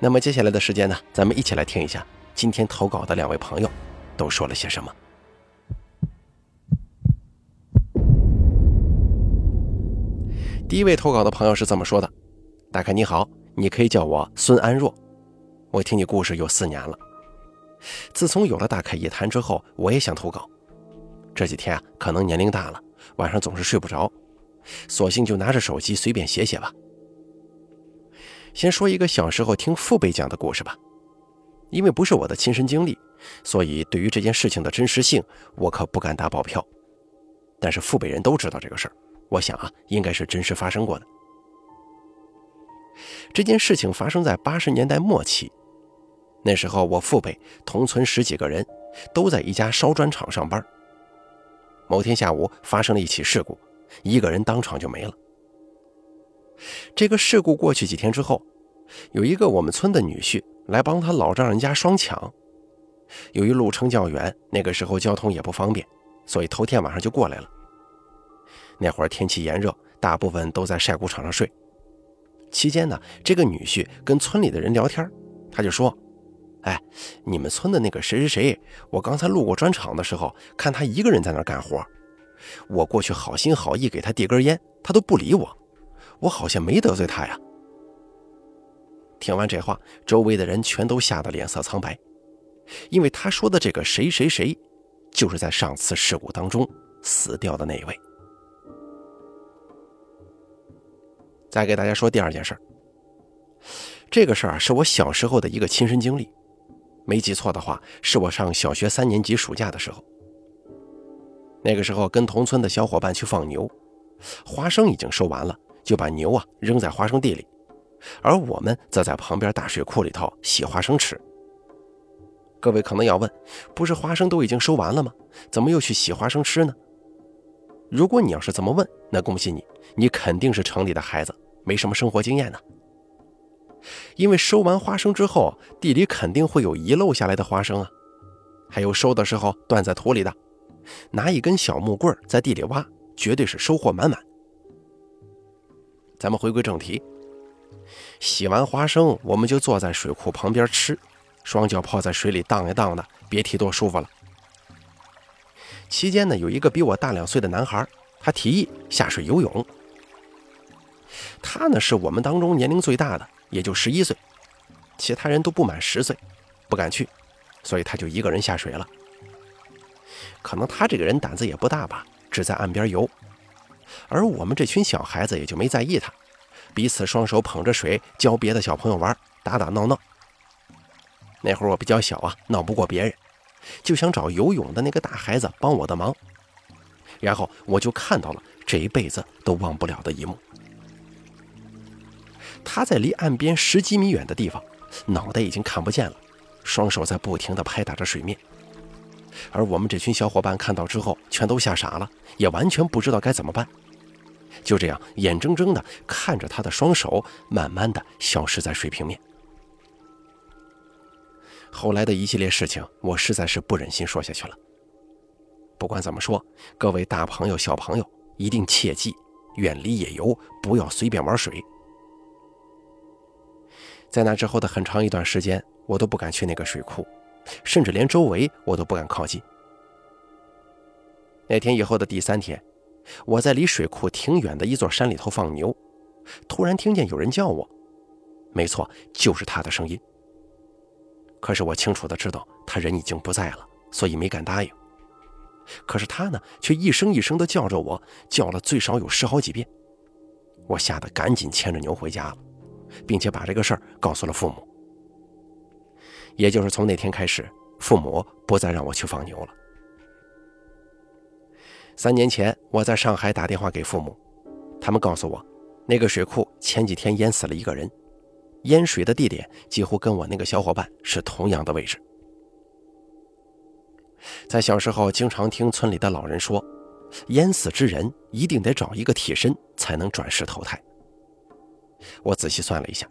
那么接下来的时间呢，咱们一起来听一下今天投稿的两位朋友都说了些什么。第一位投稿的朋友是这么说的：“大凯你好，你可以叫我孙安若，我听你故事有四年了。自从有了大凯夜谈之后，我也想投稿。这几天啊，可能年龄大了，晚上总是睡不着，索性就拿着手机随便写写吧。”先说一个小时候听父辈讲的故事吧，因为不是我的亲身经历，所以对于这件事情的真实性，我可不敢打保票。但是父辈人都知道这个事儿，我想啊，应该是真实发生过的。这件事情发生在八十年代末期，那时候我父辈同村十几个人，都在一家烧砖厂上班。某天下午发生了一起事故，一个人当场就没了。这个事故过去几天之后，有一个我们村的女婿来帮他老丈人家双抢。由于路程较远，那个时候交通也不方便，所以头天晚上就过来了。那会儿天气炎热，大部分都在晒谷场上睡。期间呢，这个女婿跟村里的人聊天，他就说：“哎，你们村的那个谁谁谁，我刚才路过砖厂的时候，看他一个人在那干活，我过去好心好意给他递根烟，他都不理我。”我好像没得罪他呀。听完这话，周围的人全都吓得脸色苍白，因为他说的这个谁谁谁，就是在上次事故当中死掉的那一位。再给大家说第二件事这个事儿啊是我小时候的一个亲身经历，没记错的话，是我上小学三年级暑假的时候。那个时候跟同村的小伙伴去放牛，花生已经收完了。就把牛啊扔在花生地里，而我们则在旁边大水库里头洗花生吃。各位可能要问，不是花生都已经收完了吗？怎么又去洗花生吃呢？如果你要是这么问，那恭喜你，你肯定是城里的孩子，没什么生活经验呢。因为收完花生之后，地里肯定会有遗漏下来的花生啊，还有收的时候断在土里的，拿一根小木棍在地里挖，绝对是收获满满。咱们回归正题，洗完花生，我们就坐在水库旁边吃，双脚泡在水里荡呀荡的，别提多舒服了。期间呢，有一个比我大两岁的男孩，他提议下水游泳。他呢是我们当中年龄最大的，也就十一岁，其他人都不满十岁，不敢去，所以他就一个人下水了。可能他这个人胆子也不大吧，只在岸边游。而我们这群小孩子也就没在意他，彼此双手捧着水教别的小朋友玩，打打闹闹。那会儿我比较小啊，闹不过别人，就想找游泳的那个大孩子帮我的忙。然后我就看到了这一辈子都忘不了的一幕：他在离岸边十几米远的地方，脑袋已经看不见了，双手在不停地拍打着水面。而我们这群小伙伴看到之后，全都吓傻了，也完全不知道该怎么办。就这样，眼睁睁地看着他的双手慢慢地消失在水平面。后来的一系列事情，我实在是不忍心说下去了。不管怎么说，各位大朋友、小朋友一定切记远离野游，不要随便玩水。在那之后的很长一段时间，我都不敢去那个水库，甚至连周围我都不敢靠近。那天以后的第三天。我在离水库挺远的一座山里头放牛，突然听见有人叫我，没错，就是他的声音。可是我清楚的知道他人已经不在了，所以没敢答应。可是他呢，却一声一声的叫着我，叫了最少有十好几遍。我吓得赶紧牵着牛回家了，并且把这个事儿告诉了父母。也就是从那天开始，父母不再让我去放牛了。三年前，我在上海打电话给父母，他们告诉我，那个水库前几天淹死了一个人，淹水的地点几乎跟我那个小伙伴是同样的位置。在小时候，经常听村里的老人说，淹死之人一定得找一个替身才能转世投胎。我仔细算了一下，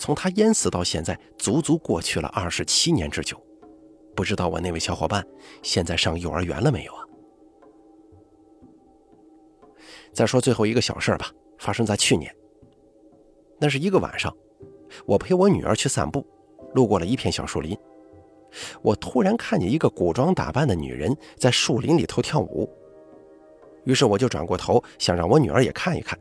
从他淹死到现在，足足过去了二十七年之久。不知道我那位小伙伴现在上幼儿园了没有啊？再说最后一个小事吧，发生在去年。那是一个晚上，我陪我女儿去散步，路过了一片小树林。我突然看见一个古装打扮的女人在树林里头跳舞，于是我就转过头想让我女儿也看一看，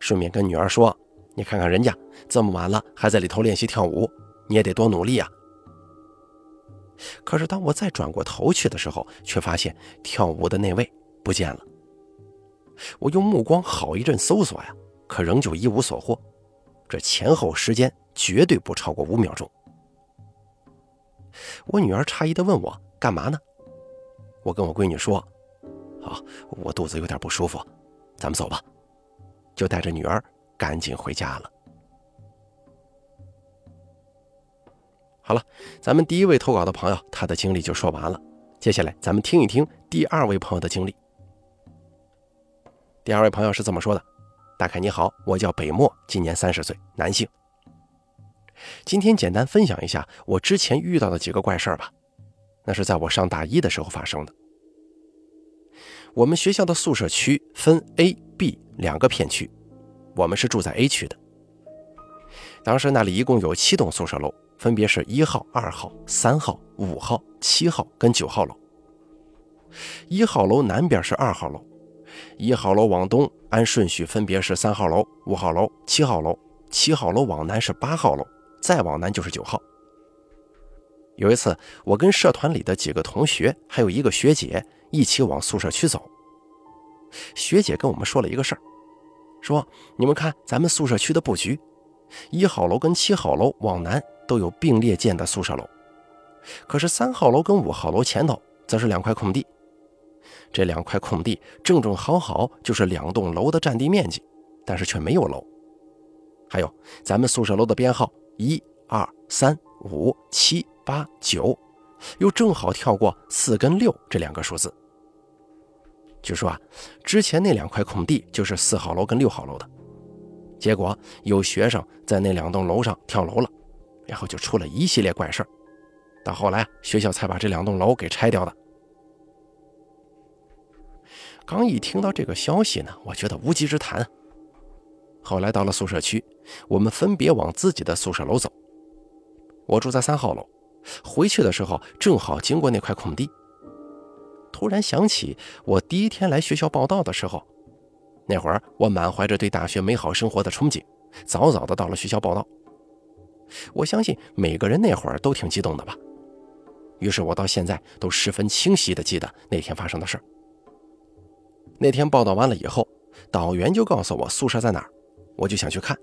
顺便跟女儿说：“你看看人家这么晚了还在里头练习跳舞，你也得多努力啊。”可是当我再转过头去的时候，却发现跳舞的那位不见了。我用目光好一阵搜索呀，可仍旧一无所获。这前后时间绝对不超过五秒钟。我女儿诧异地问我：“干嘛呢？”我跟我闺女说：“啊，我肚子有点不舒服，咱们走吧。”就带着女儿赶紧回家了。好了，咱们第一位投稿的朋友，他的经历就说完了。接下来，咱们听一听第二位朋友的经历。第二位朋友是这么说的：“大凯你好，我叫北漠，今年三十岁，男性。今天简单分享一下我之前遇到的几个怪事儿吧。那是在我上大一的时候发生的。我们学校的宿舍区分 A、B 两个片区，我们是住在 A 区的。当时那里一共有七栋宿舍楼，分别是一号、二号、三号、五号、七号跟九号楼。一号楼南边是二号楼。一号楼往东按顺序分别是三号楼、五号楼、七号楼。七号楼往南是八号楼，再往南就是九号。有一次，我跟社团里的几个同学还有一个学姐一起往宿舍区走。学姐跟我们说了一个事儿，说：“你们看咱们宿舍区的布局，一号楼跟七号楼往南都有并列建的宿舍楼，可是三号楼跟五号楼前头则是两块空地。”这两块空地正正好好就是两栋楼的占地面积，但是却没有楼。还有咱们宿舍楼的编号一二三五七八九，又正好跳过四跟六这两个数字。据说啊，之前那两块空地就是四号楼跟六号楼的，结果有学生在那两栋楼上跳楼了，然后就出了一系列怪事。到后来学校才把这两栋楼给拆掉的。刚一听到这个消息呢，我觉得无稽之谈。后来到了宿舍区，我们分别往自己的宿舍楼走。我住在三号楼，回去的时候正好经过那块空地，突然想起我第一天来学校报道的时候，那会儿我满怀着对大学美好生活的憧憬，早早的到了学校报道。我相信每个人那会儿都挺激动的吧。于是我到现在都十分清晰的记得那天发生的事儿。那天报道完了以后，导员就告诉我宿舍在哪儿，我就想去看。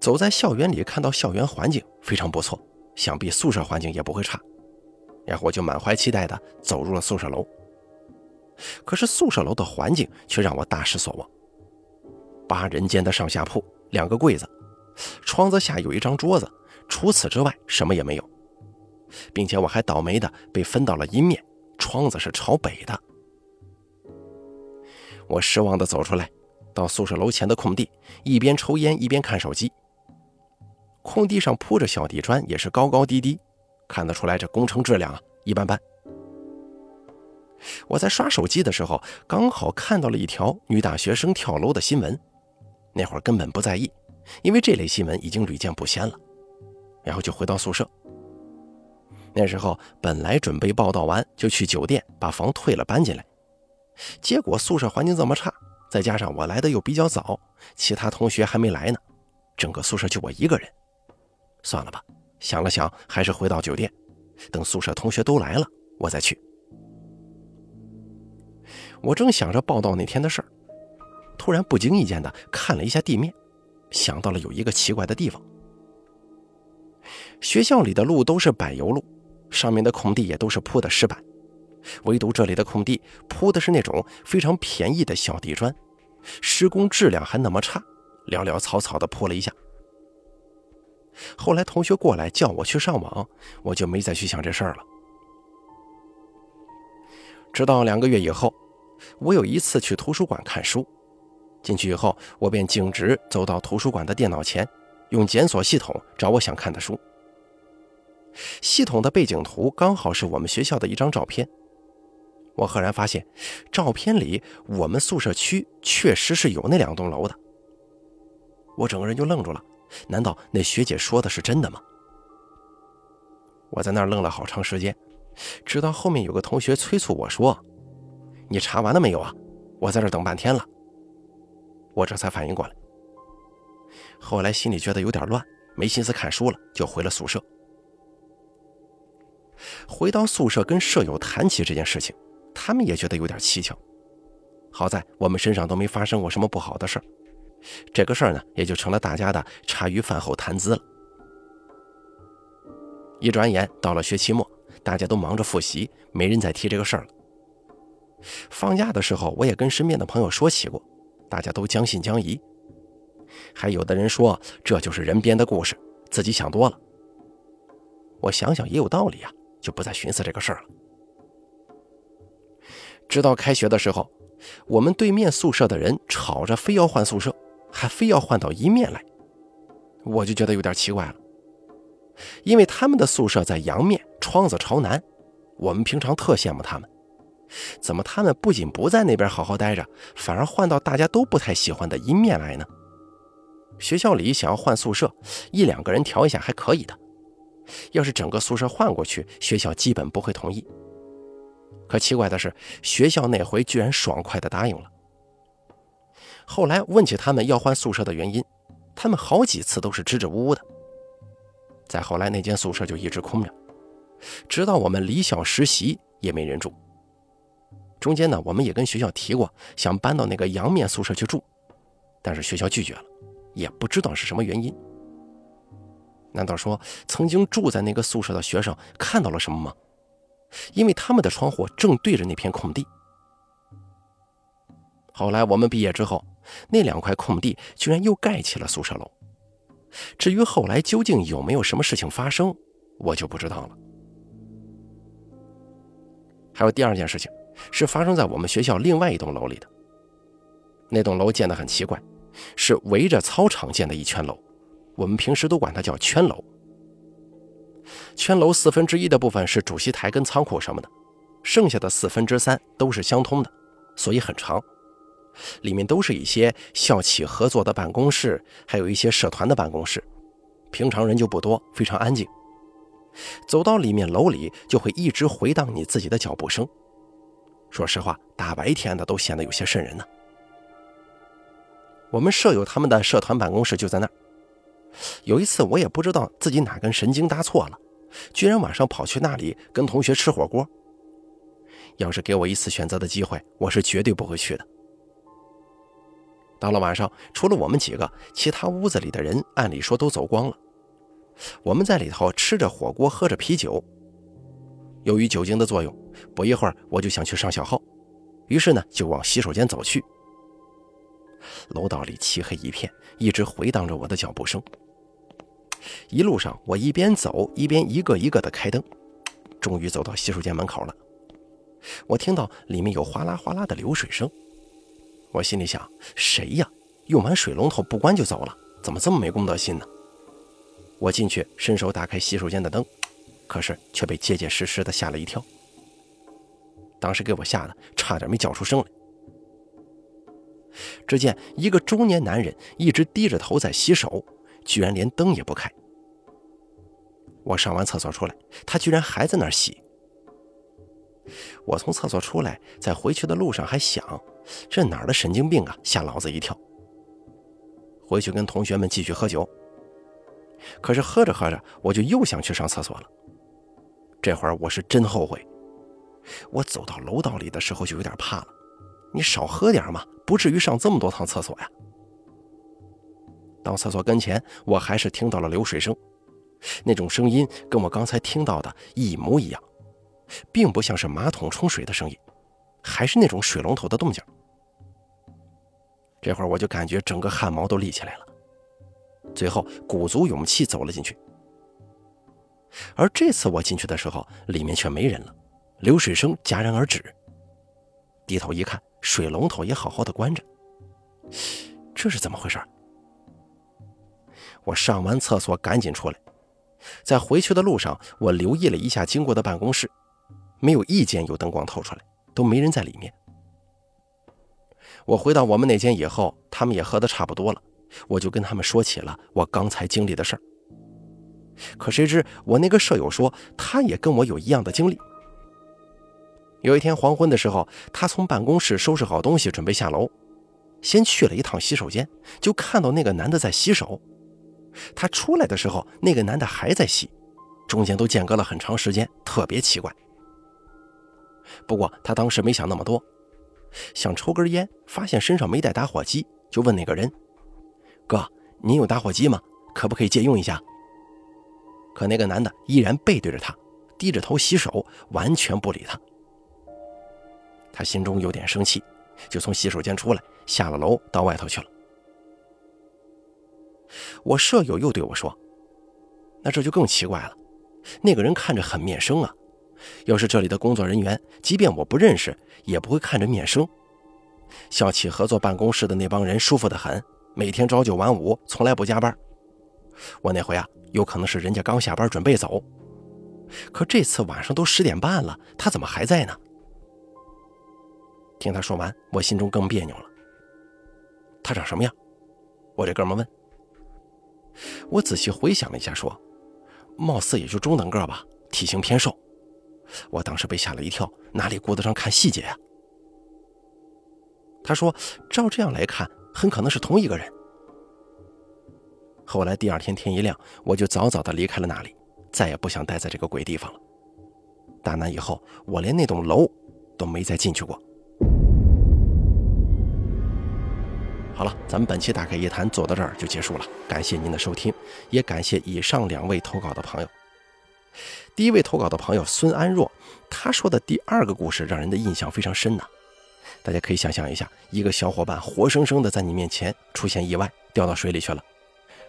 走在校园里，看到校园环境非常不错，想必宿舍环境也不会差。然后我就满怀期待的走入了宿舍楼。可是宿舍楼的环境却让我大失所望。八人间的上下铺，两个柜子，窗子下有一张桌子，除此之外什么也没有，并且我还倒霉的被分到了阴面，窗子是朝北的。我失望地走出来，到宿舍楼前的空地，一边抽烟一边看手机。空地上铺着小地砖，也是高高低低，看得出来这工程质量啊一般般。我在刷手机的时候，刚好看到了一条女大学生跳楼的新闻，那会儿根本不在意，因为这类新闻已经屡见不鲜了。然后就回到宿舍。那时候本来准备报道完就去酒店把房退了搬进来。结果宿舍环境这么差，再加上我来的又比较早，其他同学还没来呢，整个宿舍就我一个人。算了吧，想了想，还是回到酒店，等宿舍同学都来了，我再去。我正想着报道那天的事儿，突然不经意间的看了一下地面，想到了有一个奇怪的地方。学校里的路都是柏油路，上面的空地也都是铺的石板。唯独这里的空地铺的是那种非常便宜的小地砖，施工质量还那么差，潦潦草草的铺了一下。后来同学过来叫我去上网，我就没再去想这事儿了。直到两个月以后，我有一次去图书馆看书，进去以后，我便径直走到图书馆的电脑前，用检索系统找我想看的书。系统的背景图刚好是我们学校的一张照片。我赫然发现，照片里我们宿舍区确实是有那两栋楼的。我整个人就愣住了，难道那学姐说的是真的吗？我在那儿愣了好长时间。直到后面有个同学催促我说：“你查完了没有啊？我在这等半天了。”我这才反应过来。后来心里觉得有点乱，没心思看书了，就回了宿舍。回到宿舍跟舍友谈起这件事情，他们也觉得有点蹊跷。好在我们身上都没发生过什么不好的事儿，这个事儿呢也就成了大家的茶余饭后谈资了。一转眼到了学期末。大家都忙着复习，没人再提这个事儿了。放假的时候，我也跟身边的朋友说起过，大家都将信将疑。还有的人说这就是人编的故事，自己想多了。我想想也有道理啊，就不再寻思这个事儿了。直到开学的时候，我们对面宿舍的人吵着非要换宿舍，还非要换到一面来，我就觉得有点奇怪了。因为他们的宿舍在阳面，窗子朝南，我们平常特羡慕他们。怎么他们不仅不在那边好好待着，反而换到大家都不太喜欢的阴面来呢？学校里想要换宿舍，一两个人调一下还可以的。要是整个宿舍换过去，学校基本不会同意。可奇怪的是，学校那回居然爽快地答应了。后来问起他们要换宿舍的原因，他们好几次都是支支吾吾的。再后来，那间宿舍就一直空着，直到我们离校实习也没人住。中间呢，我们也跟学校提过，想搬到那个阳面宿舍去住，但是学校拒绝了，也不知道是什么原因。难道说曾经住在那个宿舍的学生看到了什么吗？因为他们的窗户正对着那片空地。后来我们毕业之后，那两块空地居然又盖起了宿舍楼。至于后来究竟有没有什么事情发生，我就不知道了。还有第二件事情，是发生在我们学校另外一栋楼里的。那栋楼建得很奇怪，是围着操场建的一圈楼，我们平时都管它叫圈楼。圈楼四分之一的部分是主席台跟仓库什么的，剩下的四分之三都是相通的，所以很长。里面都是一些校企合作的办公室，还有一些社团的办公室。平常人就不多，非常安静。走到里面楼里，就会一直回荡你自己的脚步声。说实话，大白天的都显得有些瘆人呢。我们舍友他们的社团办公室就在那儿。有一次，我也不知道自己哪根神经搭错了，居然晚上跑去那里跟同学吃火锅。要是给我一次选择的机会，我是绝对不会去的。到了晚上，除了我们几个，其他屋子里的人按理说都走光了。我们在里头吃着火锅，喝着啤酒。由于酒精的作用，不一会儿我就想去上小号，于是呢就往洗手间走去。楼道里漆黑一片，一直回荡着我的脚步声。一路上我一边走一边一个一个的开灯，终于走到洗手间门口了。我听到里面有哗啦哗啦的流水声。我心里想，谁呀？用完水龙头不关就走了，怎么这么没公德心呢？我进去伸手打开洗手间的灯，可是却被结结实实的吓了一跳。当时给我吓得差点没叫出声来。只见一个中年男人一直低着头在洗手，居然连灯也不开。我上完厕所出来，他居然还在那儿洗。我从厕所出来，在回去的路上还想。这哪儿的神经病啊！吓老子一跳。回去跟同学们继续喝酒。可是喝着喝着，我就又想去上厕所了。这会儿我是真后悔。我走到楼道里的时候就有点怕了。你少喝点嘛，不至于上这么多趟厕所呀。到厕所跟前，我还是听到了流水声，那种声音跟我刚才听到的一模一样，并不像是马桶冲水的声音，还是那种水龙头的动静。这会儿我就感觉整个汗毛都立起来了。最后鼓足勇气走了进去。而这次我进去的时候，里面却没人了，流水声戛然而止。低头一看，水龙头也好好的关着，这是怎么回事？我上完厕所赶紧出来，在回去的路上，我留意了一下经过的办公室，没有一间有灯光透出来，都没人在里面。我回到我们那间以后，他们也喝得差不多了，我就跟他们说起了我刚才经历的事儿。可谁知我那个舍友说，他也跟我有一样的经历。有一天黄昏的时候，他从办公室收拾好东西，准备下楼，先去了一趟洗手间，就看到那个男的在洗手。他出来的时候，那个男的还在洗，中间都间隔了很长时间，特别奇怪。不过他当时没想那么多。想抽根烟，发现身上没带打火机，就问那个人：“哥，您有打火机吗？可不可以借用一下？”可那个男的依然背对着他，低着头洗手，完全不理他。他心中有点生气，就从洗手间出来，下了楼到外头去了。我舍友又对我说：“那这就更奇怪了，那个人看着很面生啊。”要是这里的工作人员，即便我不认识，也不会看着面生。校企合作办公室的那帮人舒服得很，每天朝九晚五，从来不加班。我那回啊，有可能是人家刚下班准备走，可这次晚上都十点半了，他怎么还在呢？听他说完，我心中更别扭了。他长什么样？我这哥们问。我仔细回想了一下，说，貌似也就中等个吧，体型偏瘦。我当时被吓了一跳，哪里顾得上看细节啊？他说：“照这样来看，很可能是同一个人。”后来第二天天一亮，我就早早的离开了那里，再也不想待在这个鬼地方了。打那以后，我连那栋楼都没再进去过。好了，咱们本期大开夜谈做到这儿就结束了，感谢您的收听，也感谢以上两位投稿的朋友。第一位投稿的朋友孙安若，他说的第二个故事让人的印象非常深呐。大家可以想象一下，一个小伙伴活生生的在你面前出现意外，掉到水里去了。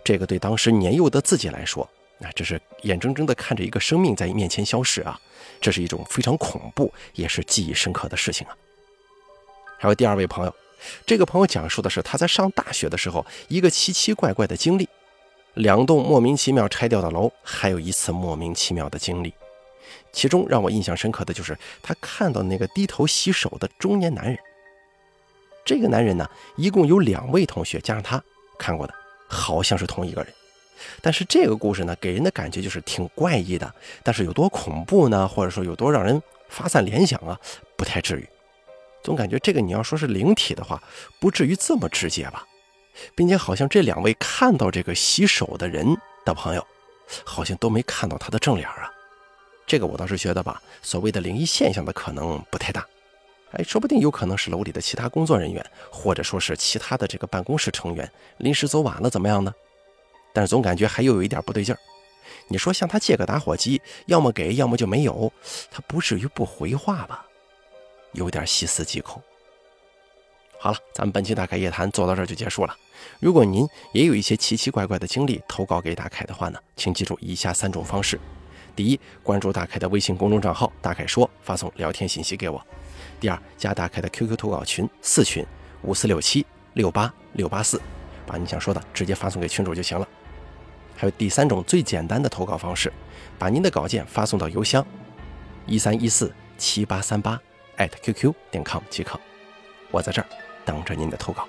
这个对当时年幼的自己来说，那这是眼睁睁的看着一个生命在你面前消失啊，这是一种非常恐怖也是记忆深刻的事情啊。还有第二位朋友，这个朋友讲述的是他在上大学的时候一个奇奇怪怪的经历。两栋莫名其妙拆掉的楼，还有一次莫名其妙的经历。其中让我印象深刻的就是他看到那个低头洗手的中年男人。这个男人呢，一共有两位同学加上他看过的，好像是同一个人。但是这个故事呢，给人的感觉就是挺怪异的。但是有多恐怖呢？或者说有多让人发散联想啊？不太至于。总感觉这个你要说是灵体的话，不至于这么直接吧。并且好像这两位看到这个洗手的人的朋友，好像都没看到他的正脸啊。这个我倒是觉得吧，所谓的灵异现象的可能不太大。哎，说不定有可能是楼里的其他工作人员，或者说是其他的这个办公室成员临时走晚了，怎么样呢？但是总感觉还又有一点不对劲儿。你说向他借个打火机，要么给，要么就没有，他不至于不回话吧？有点细思极恐。好了，咱们本期大开夜谈做到这儿就结束了。如果您也有一些奇奇怪怪的经历投稿给大凯的话呢，请记住以下三种方式：第一，关注大凯的微信公众账号“大凯说”，发送聊天信息给我；第二，加大凯的 QQ 投稿群四群五四六七六八六八四，把你想说的直接发送给群主就行了。还有第三种最简单的投稿方式，把您的稿件发送到邮箱一三一四七八三八 @QQ 点 com 即可。我在这儿。等着您的投稿。